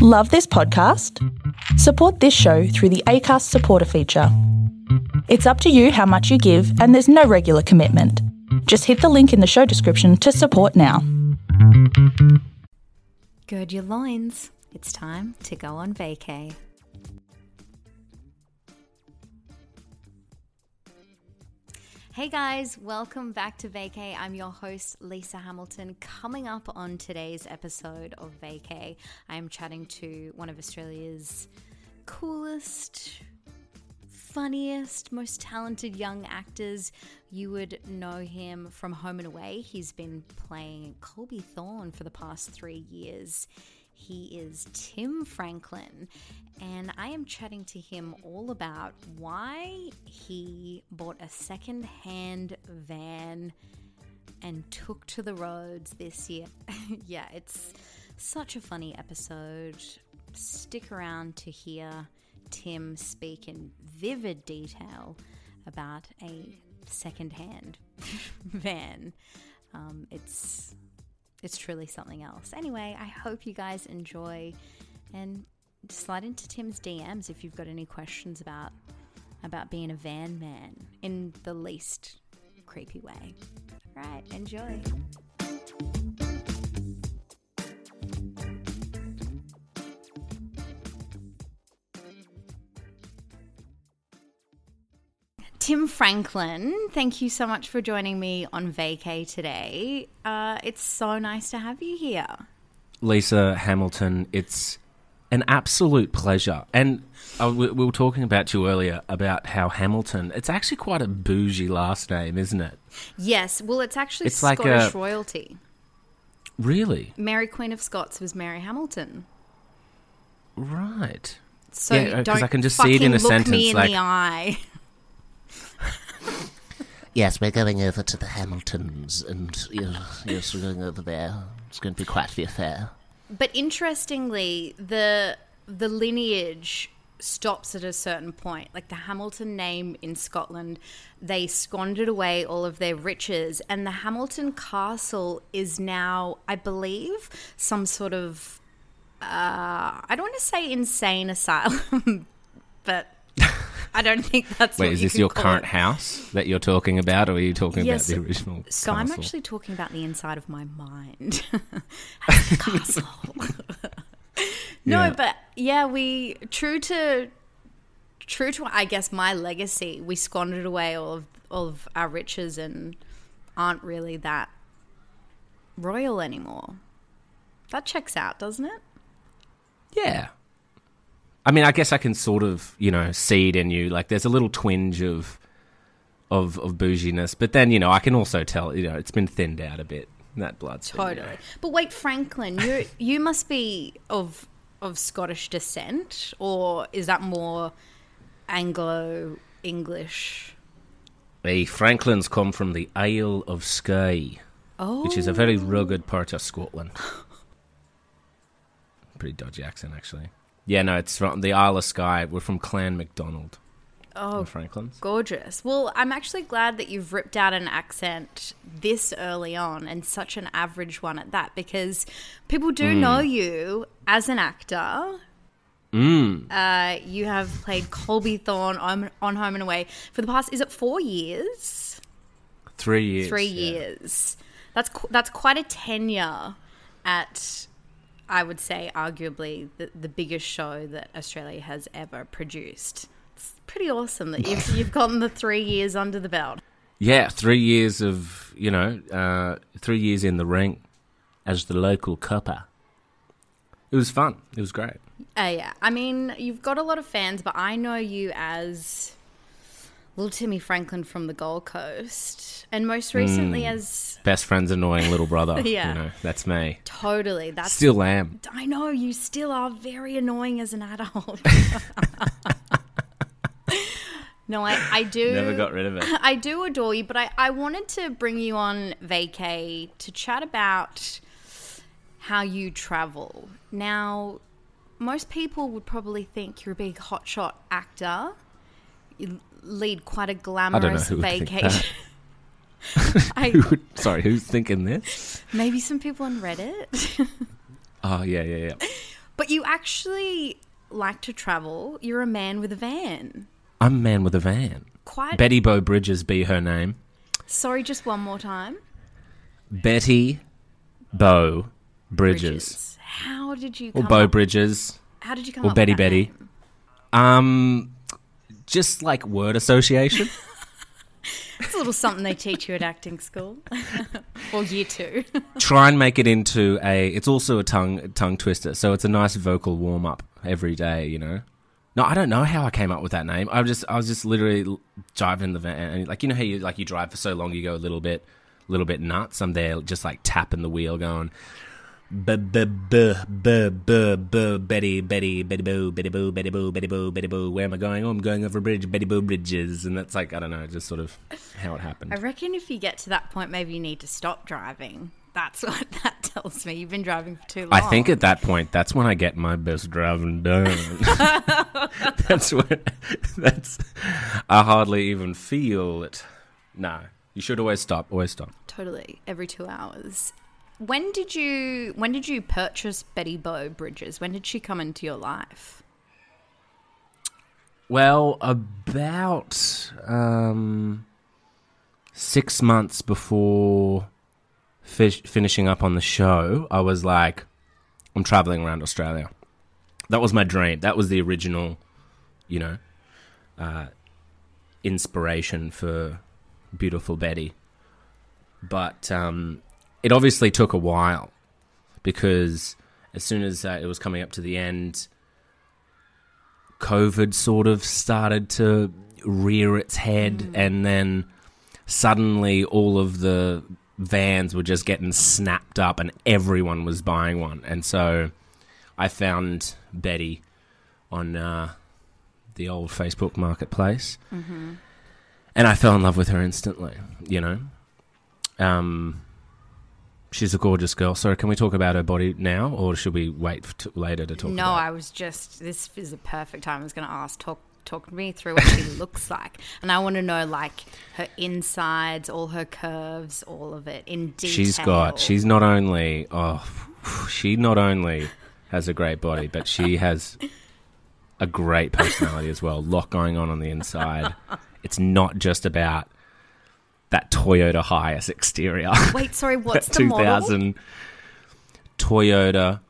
Love this podcast? Support this show through the ACAST supporter feature. It's up to you how much you give, and there's no regular commitment. Just hit the link in the show description to support now. Gird your loins. It's time to go on vacay. Hey guys, welcome back to Vacay. I'm your host, Lisa Hamilton. Coming up on today's episode of Vacay, I am chatting to one of Australia's coolest, funniest, most talented young actors. You would know him from Home and Away. He's been playing Colby Thorne for the past three years. He is Tim Franklin, and I am chatting to him all about why he bought a second hand van and took to the roads this year. yeah, it's such a funny episode. Stick around to hear Tim speak in vivid detail about a second hand van. Um, it's it's truly something else. Anyway, I hope you guys enjoy and slide into Tim's DMs if you've got any questions about about being a van man in the least creepy way. All right, enjoy. Tim Franklin, thank you so much for joining me on vacay today. Uh, it's so nice to have you here. Lisa Hamilton, it's an absolute pleasure. And uh, we, we were talking about you earlier about how Hamilton, it's actually quite a bougie last name, isn't it? Yes, well, it's actually It's like Scottish a- royalty. Really? Mary Queen of Scots was Mary Hamilton. Right. So Yeah, uh, 'cause don't I can just see it in a look me sentence, in like- the eye. Yes, we're going over to the Hamiltons, and yes, yes, we're going over there. It's going to be quite the affair. But interestingly, the the lineage stops at a certain point. Like the Hamilton name in Scotland, they squandered away all of their riches, and the Hamilton Castle is now, I believe, some sort of uh, I don't want to say insane asylum, but I don't think that's. Wait, is you this your current it. house that you're talking about, or are you talking Yes, about the original? So I'm actually talking about the inside of my mind. Castle. no, Yeah. but yeah, we true to true to I guess my legacy, we squandered away all of all of our riches and aren't really that royal anymore. That checks out, doesn't it? Yeah. I mean, I guess I can sort of, you know, see it in you. Like, there's a little twinge of, of, of bouginess, but then, you know, I can also tell, you know, it's been thinned out a bit. That blood's been, you Totally. know. But wait, Franklin, you you must be of of Scottish descent, or is that more Anglo English? The Franklins come from the Isle of Skye, Oh, which is a very oh. rugged part of Scotland. Pretty dodgy accent, actually. Yeah, no, it's from the Isle of Skye. We're from Clan MacDonald. oh, in Franklins. gorgeous. Well, I'm actually glad that you've ripped out an accent this early on and such an average one at that, because people do know you as an actor. Mm. Uh, you have played Colby Thorne on, on Home and Away for the past, is it four years? Three years. three yeah. years. That's qu- that's quite a tenure at, I would say, arguably the, the biggest show that Australia has ever produced. It's pretty awesome that you've you've gotten the three years under the belt. Yeah, three years of you know, uh, three years in the ring as the local cupper. It was fun. It was great. Uh, yeah, I mean, you've got a lot of fans, but I know you as little Timmy Franklin from the Gold Coast, and most recently hmm. as Best friend's annoying little brother. Yeah. you know, that's me. totally. That's Still am. I know you still are very annoying as an adult. no, I, I do. Never got rid of it. I do adore you, but I, I wanted to bring you on vacay to chat about how you travel. Now, most people would probably think you're a big hotshot actor. You lead quite a glamorous who would think vacation. I, Who would- Sorry, who's thinking this? maybe some people on Reddit. Oh yeah, yeah, yeah. But you actually like to travel. You're a man with a van. I'm a man with a van. Quite. Betty Bow Bridges be her name. Sorry, just one more time. Betty Bow Bridges. How did you Or Bow up, Bridges. How did you come or Betty Betty. name? Um, just like word association. It's a little something they teach you at acting school, or year two. Try and make it into a. It's also a tongue tongue twister, so it's a nice vocal warm up every day. You know. No, I don't know how I came up with that name. I was just I was just literally driving the van, and like you know how you like you drive for so long, you go a little bit, little bit nuts. I'm there just like tapping the wheel, going. Betty Betty Betty Boo Betty Boo Betty Boo Betty Boo Betty Boo. Where am I going? Oh, I'm going over a bridge. Betty Boo bridges, and that's like I don't know, just sort of how it happened. I reckon if you get to that point, maybe you need to stop driving. That's what that tells me. You've been driving for too long. I think at that point, that's when I get my best driving done. that's when. That's. I hardly even feel it. No, you should always stop. Always stop. totally every two hours. When did you when did you purchase Betty Bow Bridges? When did she come into your life? Well, about um, six months before finishing up on the show, I was like, I'm traveling around Australia. That was my dream. That was the original, you know, uh, inspiration for Beautiful Betty. But um, it obviously took a while because as soon as uh, it was coming up to the end, COVID sort of started to rear its head, and then suddenly all of the vans were just getting snapped up, and everyone was buying one. And so I found Betty on uh, the old Facebook marketplace, and I fell in love with her instantly. You know, um, she's a gorgeous girl. So, can we talk about her body now, or should we wait t- later to talk? no, about I was just this is the perfect time. I was going to ask talk talk me through what she looks like, and I want to know like her insides, all her curves, all of it in detail. She's got. She's not only. Oh, she not only has a great body, but she has a great personality as well. A lot going on on the inside. It's not just about that Toyota Hiace exterior. Wait, sorry, what's the model? 2000 Toyota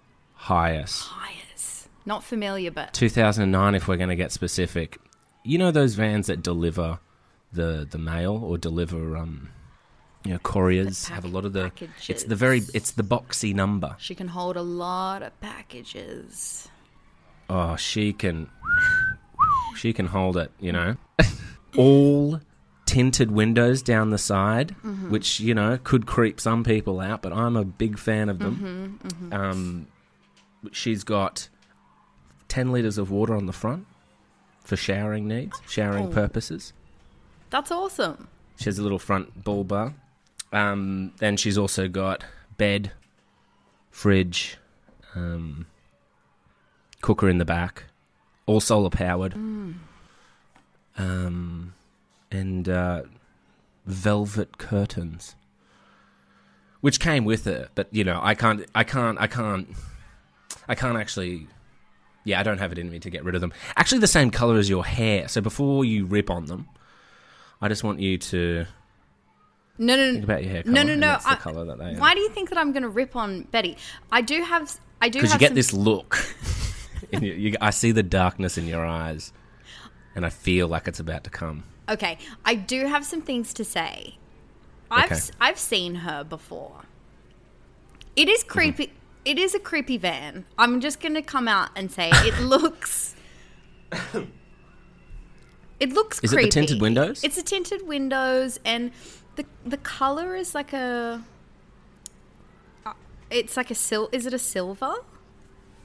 Hiace. Hiace. Not familiar, but 2009 if we're going to get specific. You know those vans that deliver the the mail or deliver um you know couriers The have a lot of the pack- it's the very it's the boxy number. she can hold a lot of packages. Oh, she can she can hold it, you know. All tinted windows down the side, Mm-hmm. which you know could creep some people out, but I'm a big fan of them. Mm-hmm, Um, she's got ten liters of water on the front for showering needs, showering Oh. purposes. That's awesome. She has a little front bull bar. Um, then she's also got bed, fridge, um, cooker in the back, all solar powered, um, and uh, velvet curtains, which came with it. But you know, I can't, I can't, I can't, I can't actually. Yeah, I don't have it in me to get rid of them. Actually, the same color as your hair. So before you rip on them, I just want you to No, no, think no. about your hair color. No, no, no. That's the I- color that they Why are. do you think that I'm going to rip on Betty? I do have. I do Because you get some- this look. in your, you, I see the darkness in your eyes, and I feel like it's about to come. Okay, I do have some things to say. I've Okay. I've seen her before. It is creepy. It is a creepy van. I'm just going to come out and say it looks. It looks Is it the tinted windows? It's the tinted windows, and the the color is like a. uh, It's like a sil. Is it a silver?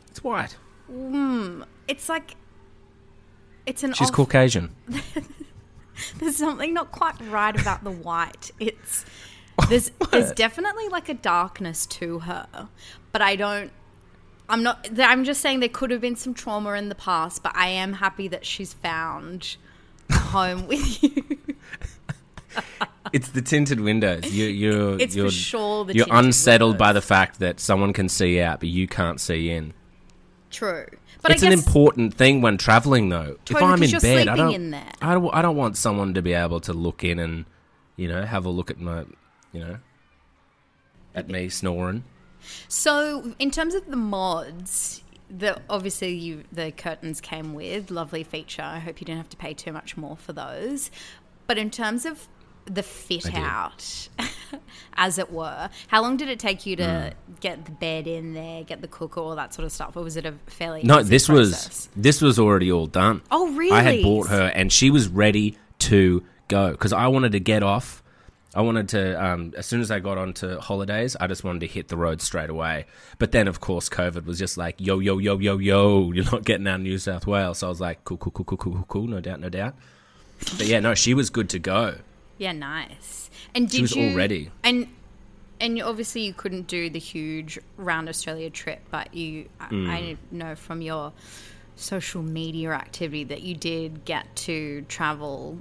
It's white. It's like. It's an. She's off- Caucasian. there's something not quite right about the white. It's there's there's definitely like a darkness to her, but I don't. I'm not. I'm just saying there could have been some trauma in the past, but I am happy that she's found a home with you. It's the tinted windows. You, you're It's you're, sure the you're unsettled by the fact that someone can see out, but you can't see in. True. But it's an important thing when traveling, though. if I'm in bed, I don't, in. I don't, I don't want someone to be able to look in and, you know, have a look at my, you know, at me snoring. So, in terms of the mods, the obviously you the curtains came with lovely feature. I hope you didn't have to pay too much more for those. But in terms of the fit out, as it were, how long did it take you to Hmm. get the bed in there, get the cooker, all that sort of stuff, or was it a fairly No, this process? was this was already all done. Oh, really? I had bought her, and she was ready to go because I wanted to get off. I wanted to, um, as soon as I got onto holidays, I just wanted to hit the road straight away. But then, of course, COVID was just like, yo, yo, yo, yo, yo, you're not getting out of New South Wales. So I was like, cool, cool, cool, cool, cool, cool, cool, no doubt, no doubt. But yeah, no, she was good to go. Yeah, nice. And did She was you, all ready. And and obviously you couldn't do the huge round Australia trip, but you I- Mm. I know from your social media activity that you did get to travel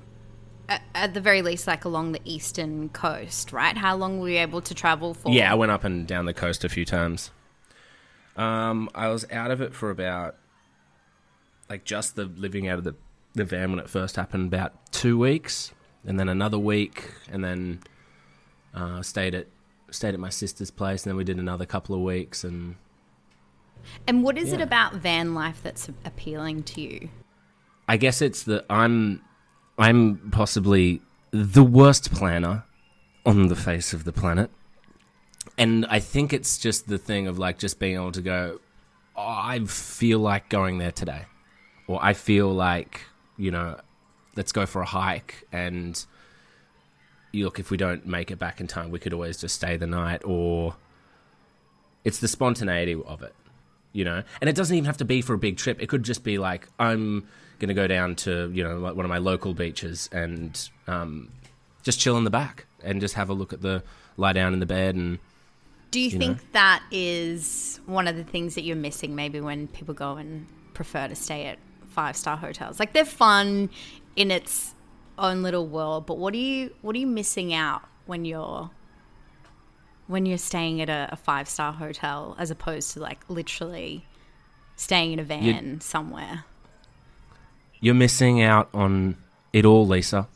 at, at the very least like along the eastern coast, right? How long were you able to travel for? Yeah, I went up and down the coast a few times. Um, I was out of it for about, like, just the living out of the, the van when it first happened, about two weeks, and then another week, and then uh, stayed at stayed at my sister's place, and then we did another couple of weeks, and And what is it about van life that's appealing to you? I guess it's that I'm I'm possibly the worst planner on the face of the planet. And I think it's just the thing of like just being able to go, oh, I feel like going there today. Or I feel like, you know, let's go for a hike and you look if we don't make it back in time, we could always just stay the night or it's the spontaneity of it you know and it doesn't even have to be for a big trip it could just be like i'm gonna go down to you know one of my local beaches and um, just chill in the back and just have a look at the lie down in the bed and Do you, You think know? that is one of the things that you're missing maybe when people go and prefer to stay at five star hotels? Like they're fun in its own little world, but what are you what are you missing out when you're when you're staying at a, a five star hotel as opposed to like literally staying in a van somewhere? you're missing out on it all lisa.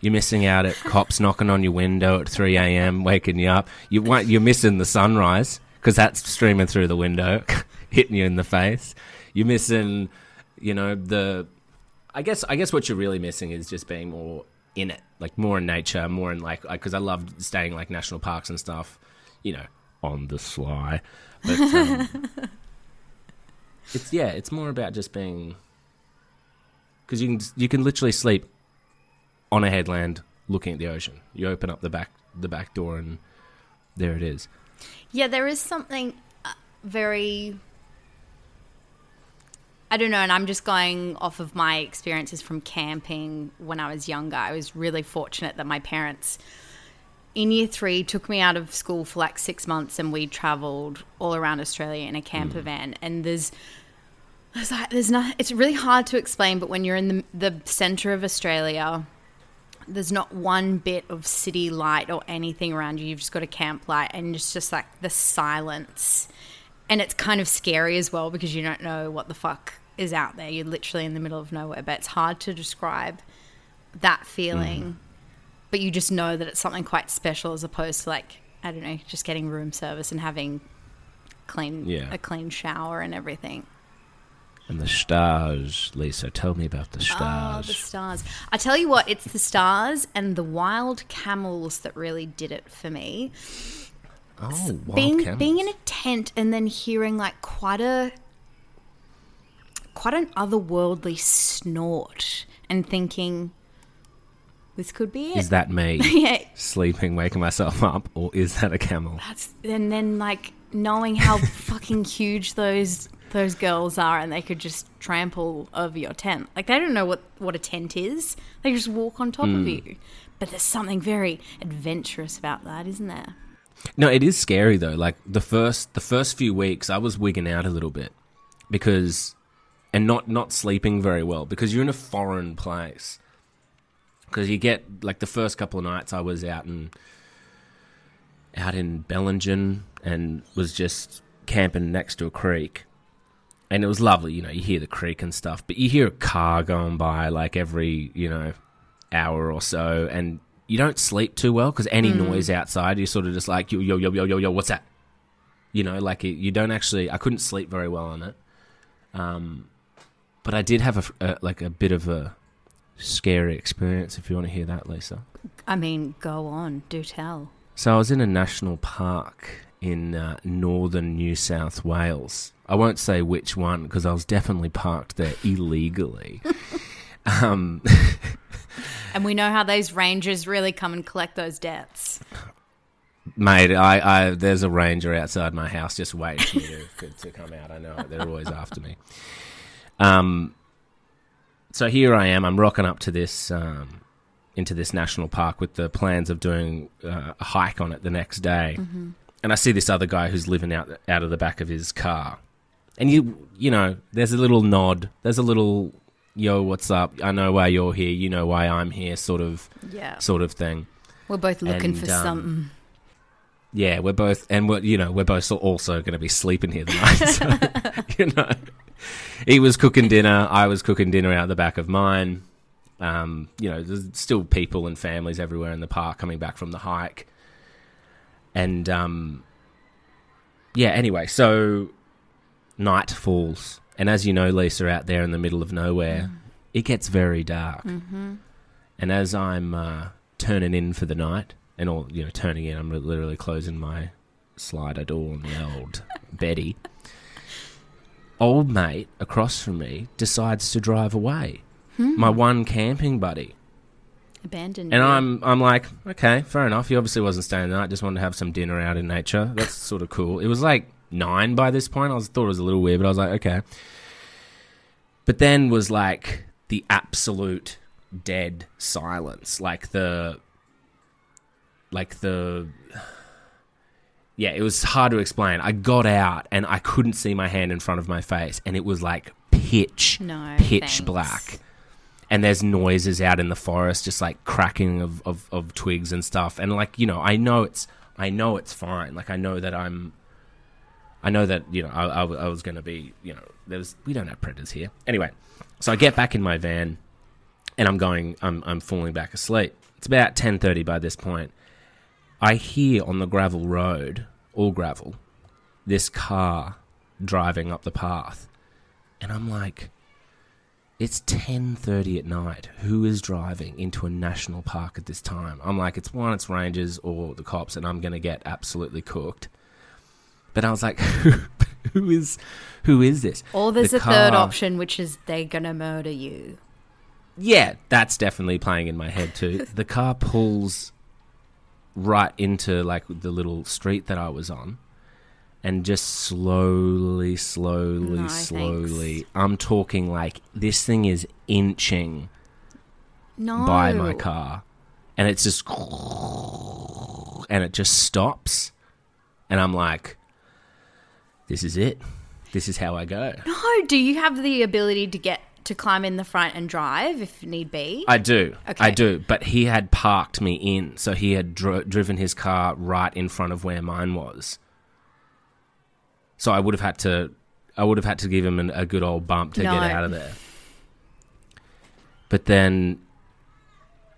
You're missing out at cops knocking on your window at 3 a.m waking you up. You want you're missing the sunrise because that's streaming through the window hitting you in the face. You're missing you know the i guess i guess what you're really missing is just being more in it like more in nature more in like because i love staying like national parks and stuff you know on the sly but um, it's yeah it's more about just being because you can you can literally sleep on a headland looking at the ocean. You open up the back the back door and there it is. Yeah, there is something uh, very. I don't know, and I'm just going off of my experiences from camping when I was younger. I was really fortunate that my parents, in year three, took me out of school for like six months and we traveled all around Australia in a camper mm. van. And there's. There's, like, there's not. It's really hard to explain, but when you're in the the center of Australia, there's not one bit of city light or anything around you. You've just got a camp light, and it's just like the silence. And it's kind of scary as well because you don't know what the fuck is out there. You're literally in the middle of nowhere, but it's hard to describe that feeling. Mm. But you just know that it's something quite special as opposed to like I don't know, just getting room service and having clean Yeah. a clean shower and everything. And the stars, Lisa, tell me about the Oh, stars. the stars. I tell you what, it's the stars and the wild camels that really did it for me. oh, wild being camels. being in a tent and then hearing like quite a quite an otherworldly snort and thinking this could be it. is that me yeah, sleeping, waking myself up, or is that a camel? that's and then like knowing how fucking huge those those girls are and they could just trample over your tent. Like they don't know what what a tent is. They just walk on top of hmm. you. But there's something very adventurous about that, isn't there? No, it is scary though. Like the first the first few weeks, I was wigging out a little bit because, and not not sleeping very well because you're in a foreign place. Because you get like the first couple of nights, I was out in out in Bellingen and was just camping next to a creek, and it was lovely. You know, you hear the creek and stuff, but you hear a car going by like every you know hour or so, and you don't sleep too well because any noise outside, you're sort of just like yo yo yo yo yo yo, what's that? You know, like it, you don't actually. I couldn't sleep very well on it. Um, but I did have a, a like a bit of a scary experience. If you want to hear that, Lisa. I mean, go on, do tell. So I was in a national park in uh, northern New South Wales. I won't say which one because I was definitely parked there illegally. um, And we know how those rangers really come and collect those debts. mate, I, I there's a ranger outside my house just waiting for me to, to come out. I know. They're always after me. Um, so here I am. I'm rocking up to this um, into this national park with the plans of doing uh, a hike on it the next day, and I see this other guy who's living out out of the back of his car, and you you know there's a little nod, there's a little yo, what's up? I know why you're here. You know why I'm here, sort of Yeah. sort of thing. We're both looking And, for um, something. Yeah, we're both, and we're you know we're both also going to be sleeping here tonight. So, you know, he was cooking dinner, I was cooking dinner out the back of mine. Um, you know, there's still people and families everywhere in the park coming back from the hike, and um, yeah. Anyway, so night falls, and as you know, Lisa, out there in the middle of nowhere, it gets very dark. Mm-hmm. And as I'm uh, turning in for the night, and all you know, turning in, I'm literally closing my slider door on the old Betty. Old mate across from me decides to drive away. Hmm. My one camping buddy. Abandoned. And you. I'm I'm like, okay, fair enough. He obviously wasn't staying the night, just wanted to have some dinner out in nature. That's sort of cool. It was like nine by this point. I was thought it was a little weird, but I was like, okay. But then was like the absolute dead silence. Like the like the yeah, it was hard to explain. I got out and I couldn't see my hand in front of my face, and it was like pitch, No, pitch thanks. black. And there's noises out in the forest, just like cracking of, of, of twigs and stuff. And like you know, I know it's I know it's fine. Like I know that I'm, I know that you know I, I, I was going to be you know there's we don't have predators here anyway. So I get back in my van, and I'm going I'm I'm falling back asleep. It's about ten thirty by this point. I hear on the gravel road, all gravel, this car driving up the path, and I'm like, it's ten thirty at night. Who is driving into a national park at this time? I'm like, it's one, it's rangers or the cops, and I'm gonna get absolutely cooked. But I was like, who is, who is this? or there's The a third option, which is they're gonna murder you. Yeah, that's definitely playing in my head too. the car pulls right into like the little street that I was on and just slowly, slowly, No, slowly. thanks. I'm talking like this thing is inching No. by my car and it's just and it just stops and I'm like this is it. This is how I go. No. Do you have the ability to get to climb in the front and drive if need be? I do. Okay. I do. But he had parked me in, so he had dro- driven his car right in front of where mine was. So I would have had to, I would have had to give him an, a good old bump to No. get out of there. But then,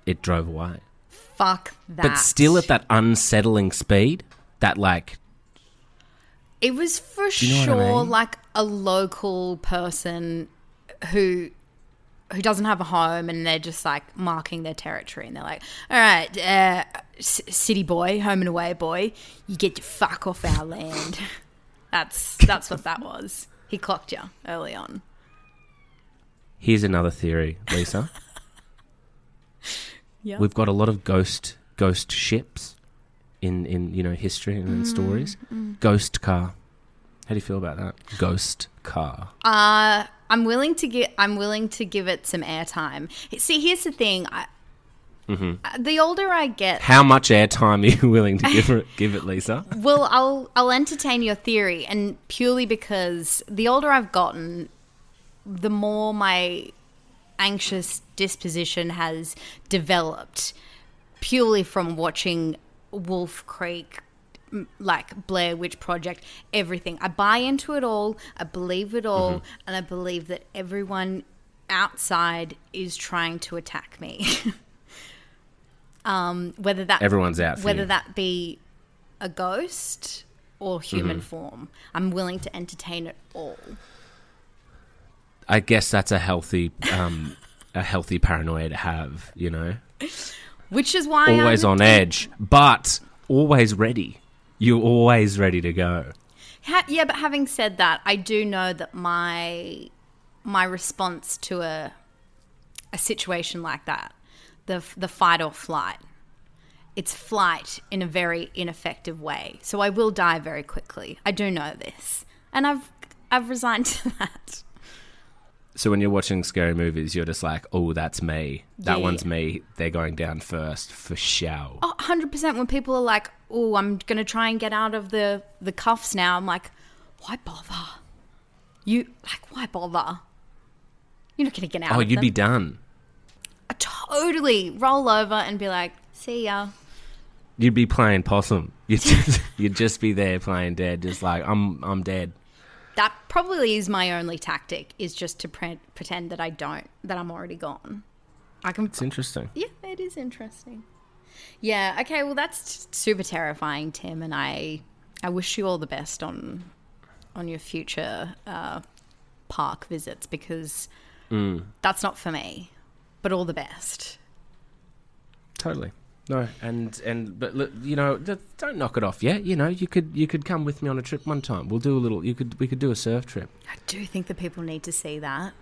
it drove away. Fuck that. But still at that unsettling speed, that like, It was for you know what I sure mean? like a local person who who doesn't have a home and they're just like marking their territory and they're like, "All right, uh, c- city boy, home and away boy, you get to fuck off our land." That's that's what that was. He clocked you early on. here's another theory, Lisa. Yeah. We've got a lot of ghost ghost ships in in you know history and in stories. Ghost car. How do you feel about that? Ghost car. Uh, I'm willing to get. I'm willing to give it some airtime. See, here's the thing. I, Mm-hmm. uh, the older I get, How much airtime are you willing to give it, give it, Lisa? Well, I'll I'll entertain your theory, and purely because the older I've gotten, the more my anxious disposition has developed, purely from watching Wolf Creek like Blair Witch Project, everything. I buy into it all. I believe it all, Mm-hmm. and I believe that everyone outside is trying to attack me. um, whether that Everyone's out whether you. that be a ghost or human Mm-hmm. form, I'm willing to entertain it all. I guess that's a healthy, um, a healthy paranoia to have. You know, Which is why always I'm on edge, but always ready. You're always ready to go. Ha- yeah, but having said that, I do know that my my response to a a situation like that, the the fight or flight, it's flight in a very ineffective way. So I will die very quickly. I do know this, and I've I've resigned to that. So when you're watching scary movies, you're just like, "Oh, that's me. That Yeah. one's me. They're going down first for show." Oh, 100% when people are like, "Oh, I'm going to try and get out of the the cuffs now." I'm like, "Why bother?" You like why bother? You're not going to get out Oh, you'd them. be done. I totally roll over and be like, "See ya." You'd be playing possum. You'd just, you'd just be there playing dead, just like I'm. I'm dead. That probably is my only tactic is just to pre- pretend that I don't that I'm already gone. I can It's interesting. Yeah, it is interesting. Yeah, okay, well that's super terrifying, Tim, and I I wish you all the best on on your future uh, park visits because that's not for me. But all the best. Totally. No, and and but you know, don't knock it off yet. You know, you could you could come with me on a trip one time. We'll do a little. You could we could do a surf trip. I do think that people need to see that.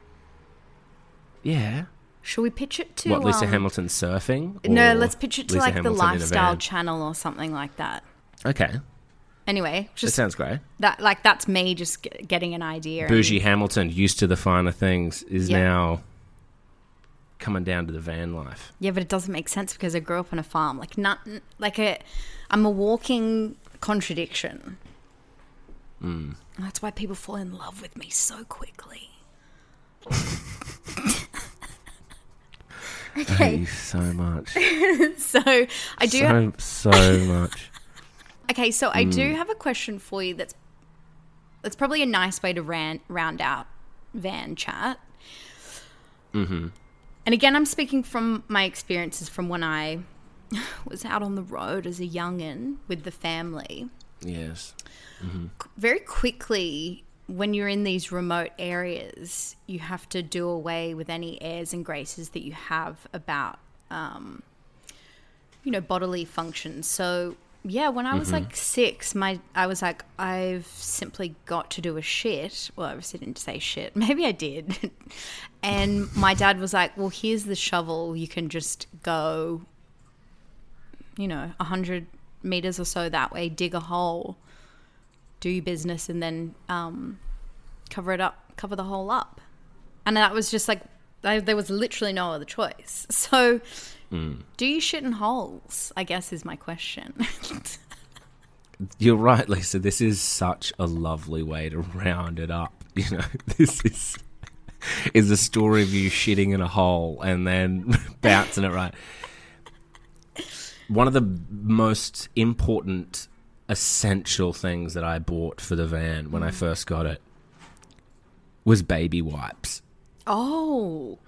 Yeah. Should we pitch it to what Lisa um, Hamilton surfing? No, let's pitch it to Lisa like the Hamilton a lifestyle channel or something like that. Okay, Anyway, that just sounds great. that like that's me just g- getting an idea. and- Bougie Hamilton, used to the finer things, is Yeah. now coming down to the van life. Yeah, but it doesn't make sense because I grew up on a farm. Like not like a, I'm a walking contradiction. And That's why people fall in love with me so quickly. I hate you so much. So I do. so so much. okay, so I do have a question for you. That's that's probably a nice way to ran, round out van chat. Mm-hmm. And again, I'm speaking from my experiences from when I was out on the road as a youngin with the family. Yes. very quickly when you're in these remote areas you have to do away with any airs and graces that you have about um, you know bodily functions. So yeah when i was like six my i was like i've simply got to do a shit. Well i obviously didn't say shit. Maybe i did. And my dad was like well here's the shovel. You can just go you know a 100 meters or so that way dig a hole do business and then um, cover it up, cover the hole up. And that was just like, I, there was literally no other choice. So, do you shit in holes? I guess is my question. You're right, Lisa. This is such a lovely way to round it up. You know, this is is a story of you shitting in a hole and then bouncing it right. One of the most important, essential things that I bought for the van when I first got it was baby wipes. oh,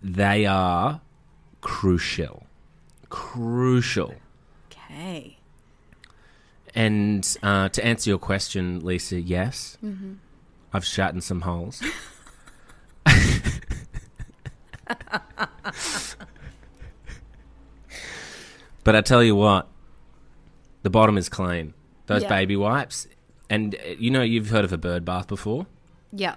They are crucial, crucial. okay. And uh, to answer your question, Lisa, yes, I've shot in some holes. but I tell you what, the bottom is clean. Those Yeah. baby wipes, and uh, you know you've heard of a bird bath before. Yeah.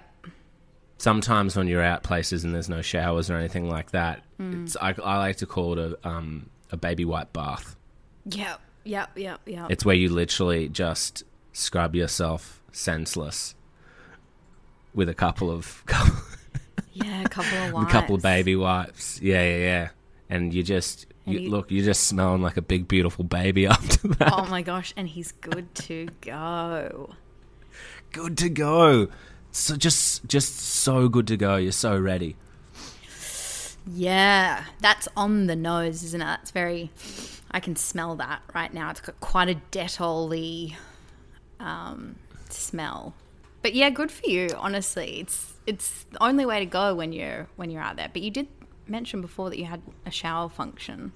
Sometimes when you're out places and there's no showers or anything like that, it's I, I like to call it a um, a baby wipe bath. Yep. Yep. Yep. Yep. It's where you literally just scrub yourself senseless with a couple of yeah. A couple of wipes. a couple of baby wipes. Yeah, yeah, yeah. And you just you, you- look, you're just smelling like a big beautiful baby after that. Oh my gosh. And he's good to go. Good to go. So just just so good to go. You're so ready. Yeah, that's on the nose, isn't it? That's very. I can smell that right now. It's got quite a Dettol um, smell. But yeah, good for you. Honestly, it's it's the only way to go when you're when you're out there. But you did mention before that you had a shower function.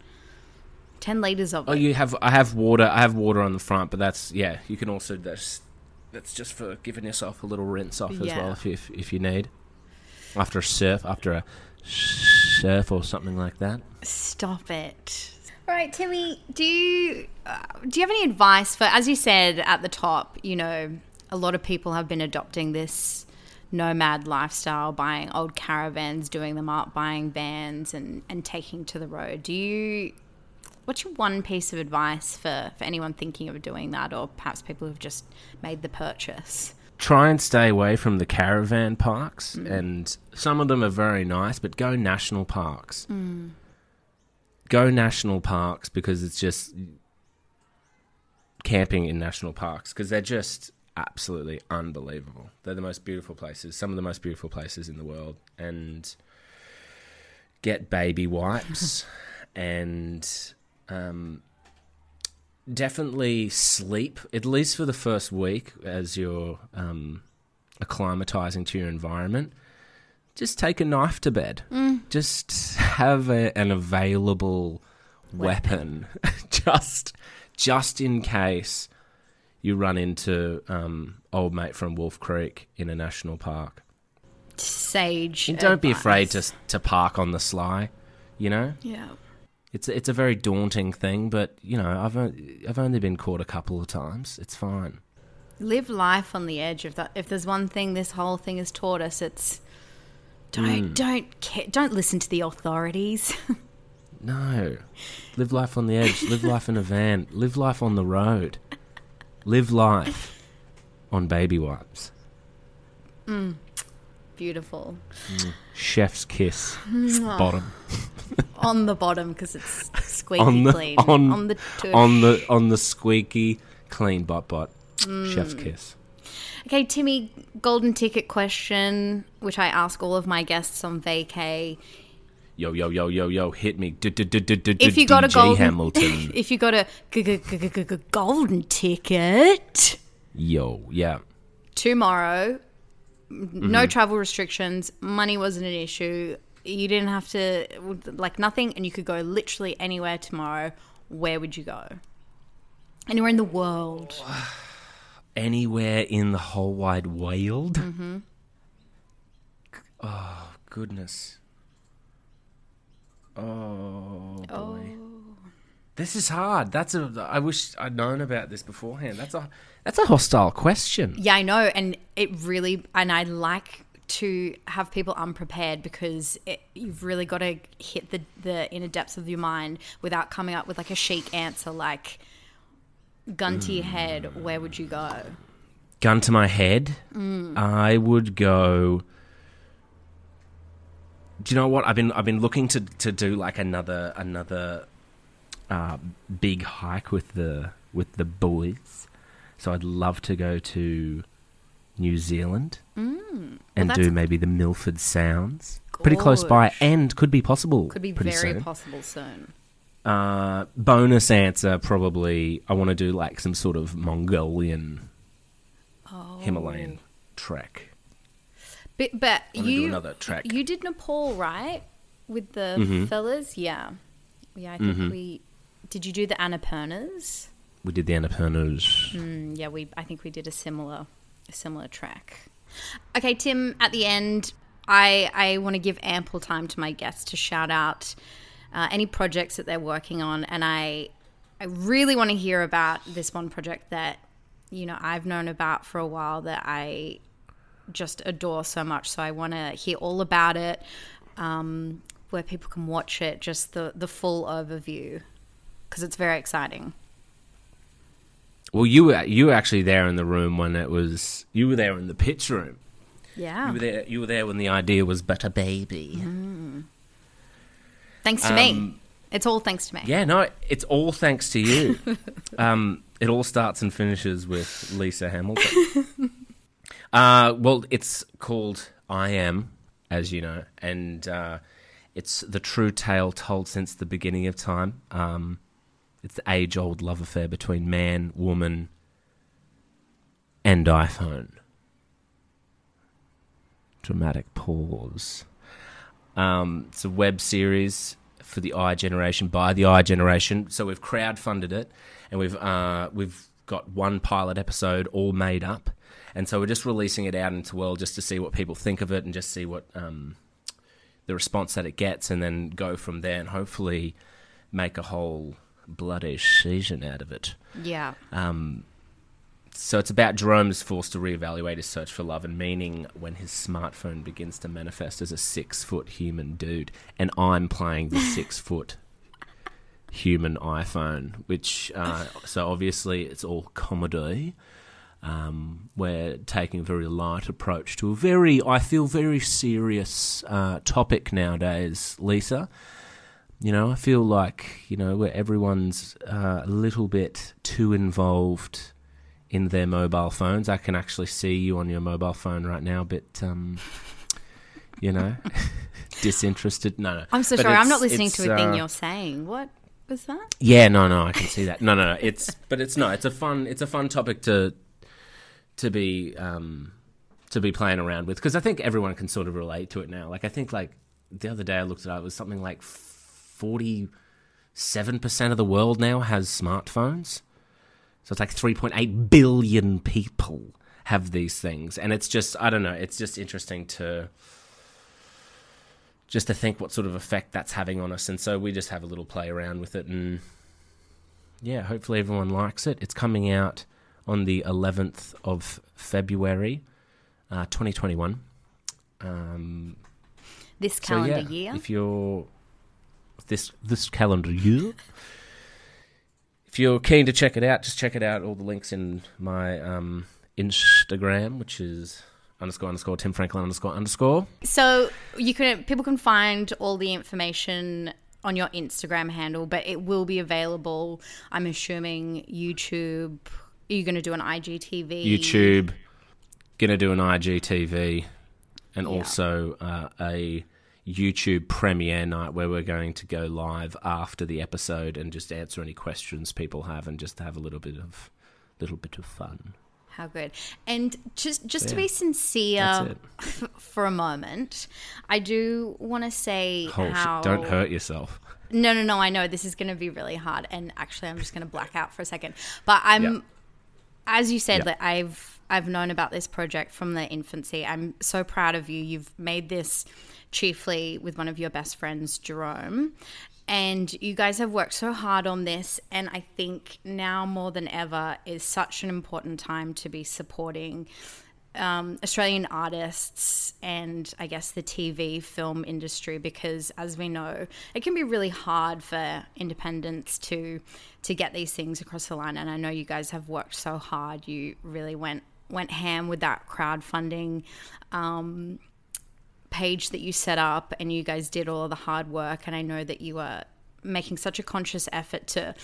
Ten liters of Oh, it. you have. I have water. I have water on the front, but that's yeah. You can also that's that's just for giving yourself a little rinse off as Yeah. well if you, if, if you need after a surf after a surf or something like that. Stop it. All right, Timmy, do you uh, do you have any advice for as you said at the top, you know, a lot of people have been adopting this nomad lifestyle, buying old caravans, doing them up, buying vans and and taking to the road. Do you what's your one piece of advice for for anyone thinking of doing that or perhaps people who've just made the purchase? Try and stay away from the caravan parks, mm. and some of them are very nice, but go national parks. Mm. Go national parks because it's just camping in national parks because they're just absolutely unbelievable. They're the most beautiful places, some of the most beautiful places in the world, and get baby wipes and um, definitely sleep at least for the first week as you're um, acclimatizing to your environment. Just take a knife to bed. Just have a, an available weapon, just just in case you run into um, old mate from Wolf Creek in a national park. Sage. And don't be afraid to to park on the sly. You know, Yeah. it's it's a very daunting thing, but you know, I've I've only been caught a couple of times. It's fine. live life on the edge of that if there's one thing this whole thing has taught us it's don't don't ca- don't listen to the authorities No, live life on the edge. live life in a van. Live life on the road. Live life on baby wipes. beautiful Chef's kiss. Bottom on the bottom because it's squeaky on the clean on, the tush. on the on the squeaky clean bot bot. Mm. Chef's kiss. okay timmy golden ticket question which i ask all of my guests on vacay Yo yo yo yo yo, hit me. If you got a golden Hamilton. if you got a golden ticket Yo, yeah. tomorrow Mm-hmm. no travel restrictions money wasn't an issue you didn't have to like nothing and you could go literally anywhere tomorrow where would you go anywhere in the world Anywhere in the whole wide world. Mm-hmm. Oh goodness. Oh boy. This is hard. That's a. I wish I'd known about this beforehand. That's a. That's a hostile question. yeah i know and it really and i like to have people unprepared because it, you've really got to hit the the inner depths of your mind without coming up with like a chic answer like gun to your head where would you go Gun to my head. Mm. I would go. Do you know what I've been? I've been looking to to do like another another uh, big hike with the with the boys. So I'd love to go to New Zealand and that's- do maybe the Milford Sounds. Pretty close by, and could be possible. could be very soon. possible soon Uh, bonus answer probably I want to do like some sort of Mongolian Oh. Himalayan trek. But but you another track. you did Nepal right with the Mm-hmm. fellas, yeah, yeah. I think we did. You do the Annapurnas? We did the Annapurnas. Mm, yeah, we. I think we did a similar a similar track. Okay, Tim. At the end, I I want to give ample time to my guests to shout out uh, any projects that they're working on, and I I really want to hear about this one project that you know I've known about for a while that I just adore so much. So I want to hear all about it, um, where people can watch it, just the the full overview, because it's very exciting. Well, you were you were actually there in the room when it was. You were there in the pitch room. Yeah. You were there. You were there when the idea was but a baby. Thanks to me. Um, It's all thanks to me. Yeah, no, it's all thanks to you. um, it all starts and finishes with Lisa Hamilton. uh, well, it's called I Am, as you know, and uh, it's the true tale told since the beginning of time. Um, it's the age old love affair between man, woman, and iPhone. Dramatic pause. Um, it's a web series for the i generation by the i generation. So we've crowdfunded it, and we've uh, we've got one pilot episode all made up, and so we're just releasing it out into the world just to see what people think of it and just see what um, the response that it gets, and then go from there, and hopefully make a whole bloody season out of it. Yeah. Um, so it's about Jerome's forced to reevaluate his search for love and meaning when his smartphone begins to manifest as a six foot human dude, and I'm playing the six foot human iPhone, which uh, so obviously it's all comedy. Um, we're taking a very light approach to a very, I feel, very serious uh, topic nowadays, Lisa. You know, I feel like you know where everyone's uh, a little bit too involved in their mobile phones. I can actually see you on your mobile phone right now, but um, you know, disinterested. No, no. I'm so But sorry. I'm not listening to a thing uh, you're saying. What was that? Yeah, no, no, I can see that. No, no, no. It's but it's no. It's a fun. It's a fun topic to to be um to be playing around with because I think everyone can sort of relate to it now. Like I think like the other day I looked it up. It was something like forty seven percent of the world now has smartphones. So it's like three point eight billion people have these things, and it's just I don't know. It's just interesting to just to think what sort of effect that's having on us. And so we just have a little play around with it, and yeah, hopefully everyone likes it. It's coming out on the 11th of February, uh, 2021. Um, This so calendar yeah, year? If you're this this calendar year, if you're keen to check it out, just check it out. All the links in my um, Instagram, which is underscore underscore Tim Franklin underscore underscore. So you can people can find all the information on your Instagram handle, but it will be available. I'm assuming YouTube. Are you going to do an IGTV? YouTube, gonna do an IGTV, and also uh, a YouTube premiere night where we're going to go live after the episode and just answer any questions people have and just have a little bit of little bit of fun. How good. And just just to be sincere for a moment, I do want to say Oh, how don't hurt yourself. No, no, no. I know this is going to be really hard, and actually, I'm just going to black out for a second. But I'm, Yeah. As you said, Yeah. that I've I've known about this project from the infancy. I'm so proud of you. You've made this chiefly with one of your best friends, Jerome. And you guys have worked so hard on this, and I think now more than ever is such an important time to be supporting um, Australian artists and I guess the TV film industry because as we know it can be really hard for independents to to get these things across the line. And I know you guys have worked so hard you really went went ham with that crowdfunding um, page that you set up and you guys did all of the hard work. And I know that you were making such a conscious effort to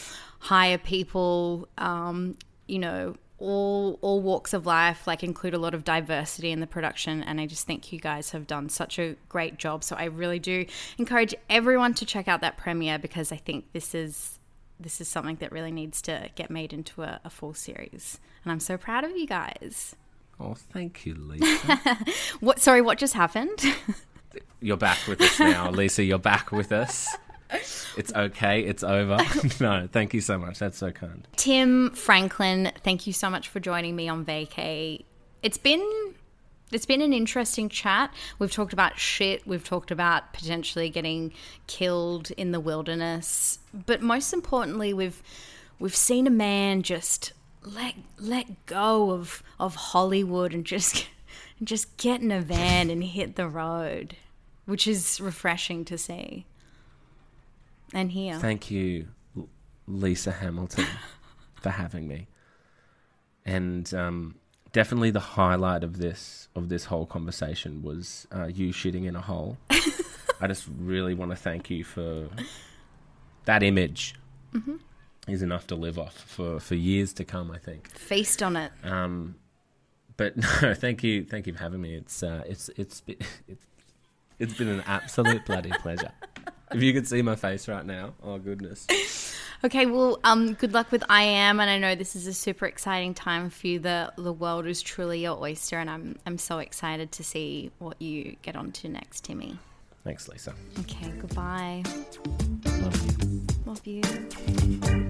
hire people um, you know all all walks of life like include a lot of diversity in the production and I just think you guys have done such a great job so I really do encourage everyone to check out that premiere because I think this is this is something that really needs to get made into a, a full series and I'm so proud of you guys Oh, thank you, Lisa. what sorry what just happened you're back with us now, Lisa. You're back with us. It's okay. It's over. no, thank you so much. That's so kind. Tim Franklin, thank you so much for joining me on vacay. It's been it's been an interesting chat. We've talked about shit, we've talked about potentially getting killed in the wilderness, but most importantly, we've we've seen a man just let let go of of Hollywood and just and just get in a van and hit the road, which is refreshing to see. And here. Thank you, Lisa Hamilton, for having me. And um, definitely the highlight of this of this whole conversation was uh, you shitting in a hole. I just really want to thank you for that image. Is enough to live off for, for years to come. I think. Feast on it. Um, but no, thank you, thank you for having me. It's uh, it's it's it's it's been an absolute bloody pleasure. If you could see my face right now, oh goodness. Okay, well, um, good luck with I am, and I know this is a super exciting time for you. The the world is truly your oyster, and I'm I'm so excited to see what you get onto next, Timmy. Thanks, Lisa. Okay, goodbye. Love you. Love you.